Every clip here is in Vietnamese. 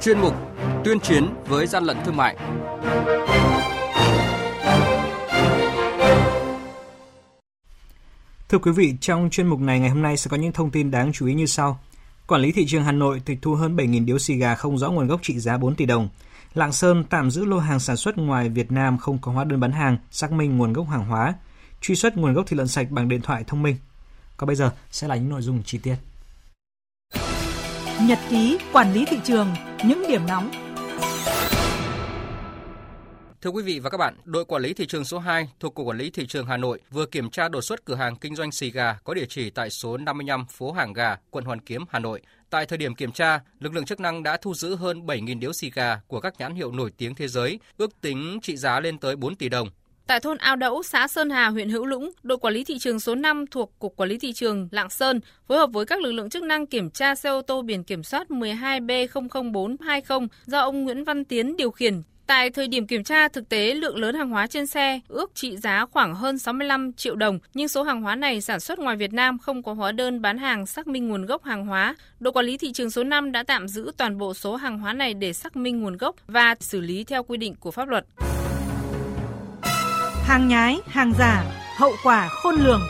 chuyên mục Tuyên chiến với gian lận thương mại. Thưa quý vị, trong chuyên mục này ngày hôm nay sẽ có những thông tin đáng chú ý như sau. Quản lý thị trường Hà Nội tịch thu hơn 7.000 điếu xì gà không rõ nguồn gốc trị giá 4 tỷ đồng. Lạng Sơn tạm giữ lô hàng sản xuất ngoài Việt Nam không có hóa đơn bán hàng, xác minh nguồn gốc hàng hóa, truy xuất nguồn gốc thịt lợn sạch bằng điện thoại thông minh. Còn bây giờ sẽ là những nội dung chi tiết. Nhật ký quản lý thị trường, những điểm nóng. Thưa quý vị và các bạn, đội quản lý thị trường số 2 thuộc Cục Quản lý Thị trường Hà Nội vừa kiểm tra đột xuất cửa hàng kinh doanh xì gà có địa chỉ tại số 55 phố Hàng Gà, quận Hoàn Kiếm, Hà Nội. Tại thời điểm kiểm tra, lực lượng chức năng đã thu giữ hơn 7.000 điếu xì gà của các nhãn hiệu nổi tiếng thế giới, ước tính trị giá lên tới 4 tỷ đồng. Tại thôn Ao Đẫu, xã Sơn Hà, huyện Hữu Lũng, đội quản lý thị trường số 5 thuộc Cục Quản lý Thị trường Lạng Sơn phối hợp với các lực lượng chức năng kiểm tra xe ô tô biển kiểm soát 12B00420 do ông Nguyễn Văn Tiến điều khiển. Tại thời điểm kiểm tra, thực tế lượng lớn hàng hóa trên xe ước trị giá khoảng hơn 65 triệu đồng, nhưng số hàng hóa này sản xuất ngoài Việt Nam không có hóa đơn bán hàng xác minh nguồn gốc hàng hóa. Đội quản lý thị trường số 5 đã tạm giữ toàn bộ số hàng hóa này để xác minh nguồn gốc và xử lý theo quy định của pháp luật hàng nhái, hàng giả, hậu quả khôn lường.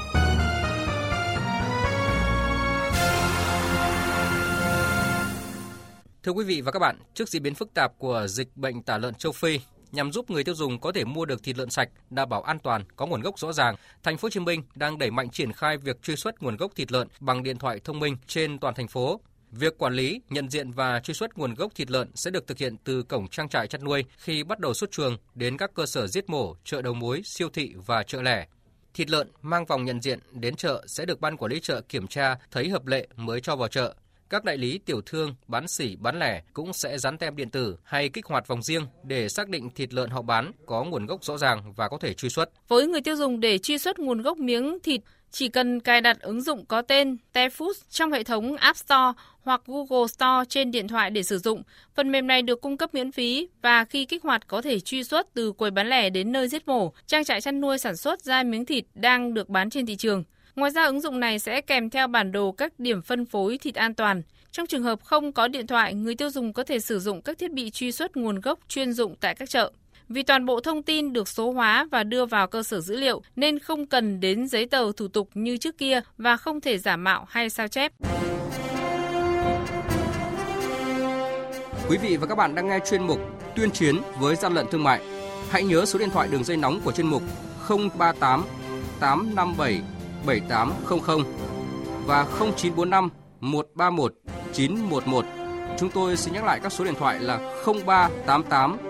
Thưa quý vị và các bạn, trước diễn biến phức tạp của dịch bệnh tả lợn châu Phi, nhằm giúp người tiêu dùng có thể mua được thịt lợn sạch, đảm bảo an toàn, có nguồn gốc rõ ràng, thành phố Hồ Chí Minh đang đẩy mạnh triển khai việc truy xuất nguồn gốc thịt lợn bằng điện thoại thông minh trên toàn thành phố Việc quản lý, nhận diện và truy xuất nguồn gốc thịt lợn sẽ được thực hiện từ cổng trang trại chăn nuôi khi bắt đầu xuất chuồng đến các cơ sở giết mổ, chợ đầu mối, siêu thị và chợ lẻ. Thịt lợn mang vòng nhận diện đến chợ sẽ được ban quản lý chợ kiểm tra thấy hợp lệ mới cho vào chợ. Các đại lý tiểu thương, bán sỉ, bán lẻ cũng sẽ dán tem điện tử hay kích hoạt vòng riêng để xác định thịt lợn họ bán có nguồn gốc rõ ràng và có thể truy xuất. Với người tiêu dùng để truy xuất nguồn gốc miếng thịt, chỉ cần cài đặt ứng dụng có tên Tefood trong hệ thống App Store hoặc Google Store trên điện thoại để sử dụng. Phần mềm này được cung cấp miễn phí và khi kích hoạt có thể truy xuất từ quầy bán lẻ đến nơi giết mổ, trang trại chăn nuôi sản xuất ra miếng thịt đang được bán trên thị trường. Ngoài ra, ứng dụng này sẽ kèm theo bản đồ các điểm phân phối thịt an toàn. Trong trường hợp không có điện thoại, người tiêu dùng có thể sử dụng các thiết bị truy xuất nguồn gốc chuyên dụng tại các chợ. Vì toàn bộ thông tin được số hóa và đưa vào cơ sở dữ liệu, nên không cần đến giấy tờ thủ tục như trước kia và không thể giả mạo hay sao chép. Quý vị và các bạn đang nghe chuyên mục Tuyên chiến với gian lận thương mại. Hãy nhớ số điện thoại đường dây nóng của chuyên mục 038 857 7800 và 0945 131 911. Chúng tôi xin nhắc lại các số điện thoại là 0388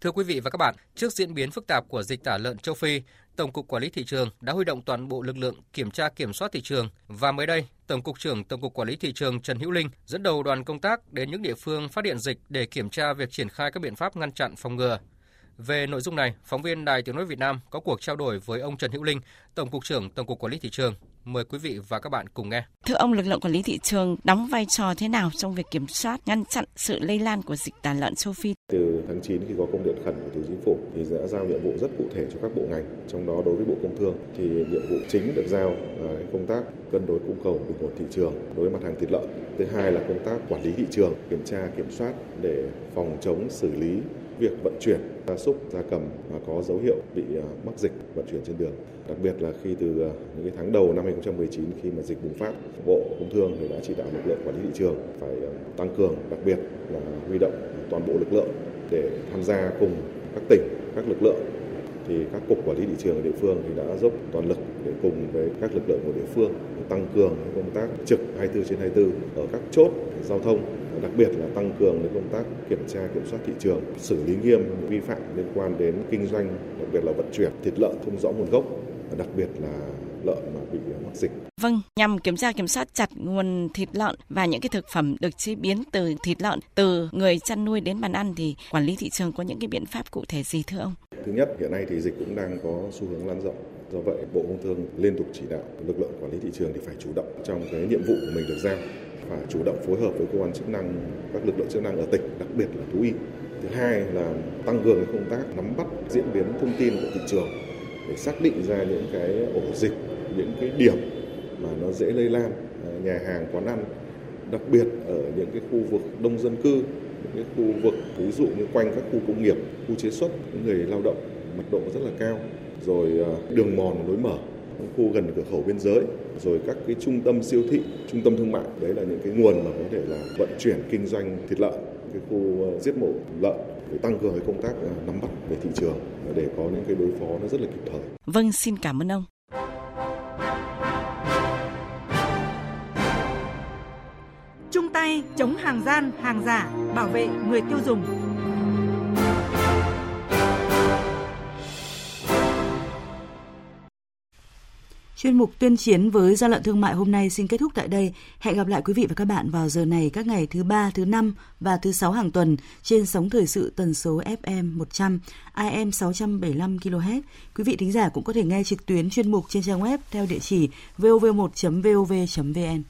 Thưa quý vị và các bạn, trước diễn biến phức tạp của dịch tả lợn châu Phi, Tổng cục Quản lý thị trường đã huy động toàn bộ lực lượng kiểm tra kiểm soát thị trường và mới đây, Tổng cục trưởng Tổng cục Quản lý thị trường Trần Hữu Linh dẫn đầu đoàn công tác đến những địa phương phát hiện dịch để kiểm tra việc triển khai các biện pháp ngăn chặn phòng ngừa. Về nội dung này, phóng viên Đài Tiếng nói Việt Nam có cuộc trao đổi với ông Trần Hữu Linh, Tổng cục trưởng Tổng cục Quản lý thị trường. Mời quý vị và các bạn cùng nghe. Thưa ông, lực lượng quản lý thị trường đóng vai trò thế nào trong việc kiểm soát, ngăn chặn sự lây lan của dịch tả lợn châu Phi? Từ tháng 9 khi có công điện khẩn của Thủ chính phủ thì đã giao nhiệm vụ rất cụ thể cho các bộ ngành. Trong đó đối với Bộ Công Thương thì nhiệm vụ chính được giao là công tác cân đối cung cầu bình ổn thị trường đối với mặt hàng thịt lợn. Thứ hai là công tác quản lý thị trường, kiểm tra kiểm soát để phòng chống xử lý việc vận chuyển gia súc gia cầm mà có dấu hiệu bị à, mắc dịch vận chuyển trên đường. Đặc biệt là khi từ à, những cái tháng đầu năm 2019 khi mà dịch bùng phát, Bộ Công Thương thì đã chỉ đạo lực lượng quản lý thị trường phải à, tăng cường, đặc biệt là huy động toàn bộ lực lượng để tham gia cùng các tỉnh, các lực lượng thì các cục quản lý thị trường ở địa phương thì đã dốc toàn lực để cùng với các lực lượng của địa phương tăng cường công tác trực 24 trên 24 ở các chốt giao thông đặc biệt là tăng cường công tác kiểm tra kiểm soát thị trường, xử lý nghiêm vi phạm liên quan đến kinh doanh, đặc biệt là vận chuyển thịt lợn không rõ nguồn gốc, đặc biệt là lợn mà bị mắc dịch. Vâng, nhằm kiểm tra kiểm soát chặt nguồn thịt lợn và những cái thực phẩm được chế biến từ thịt lợn từ người chăn nuôi đến bàn ăn thì quản lý thị trường có những cái biện pháp cụ thể gì thưa ông? Thứ nhất, hiện nay thì dịch cũng đang có xu hướng lan rộng. Do vậy, Bộ Công Thương liên tục chỉ đạo lực lượng quản lý thị trường thì phải chủ động trong cái nhiệm vụ của mình được giao, phải chủ động phối hợp với cơ quan chức năng, các lực lượng chức năng ở tỉnh, đặc biệt là thú y. Thứ hai là tăng cường công tác nắm bắt diễn biến thông tin của thị trường để xác định ra những cái ổ dịch, những cái điểm mà nó dễ lây lan, à, nhà hàng, quán ăn, đặc biệt ở những cái khu vực đông dân cư, những cái khu vực ví dụ như quanh các khu công nghiệp, khu chế xuất, những người lao động mật độ rất là cao, rồi à, đường mòn lối mở, khu gần cửa khẩu biên giới, rồi các cái trung tâm siêu thị, trung tâm thương mại, đấy là những cái nguồn mà có thể là vận chuyển kinh doanh thịt lợn, cái khu à, giết mổ lợn để tăng cường cái công tác à, nắm bắt về thị trường để có những cái đối phó nó rất là kịp thời. Vâng, xin cảm ơn ông. chung tay chống hàng gian, hàng giả, bảo vệ người tiêu dùng. Chuyên mục tuyên chiến với gian lận thương mại hôm nay xin kết thúc tại đây. Hẹn gặp lại quý vị và các bạn vào giờ này các ngày thứ ba, thứ năm và thứ sáu hàng tuần trên sóng thời sự tần số FM 100, AM 675 kHz. Quý vị thính giả cũng có thể nghe trực tuyến chuyên mục trên trang web theo địa chỉ vov1.vov.vn.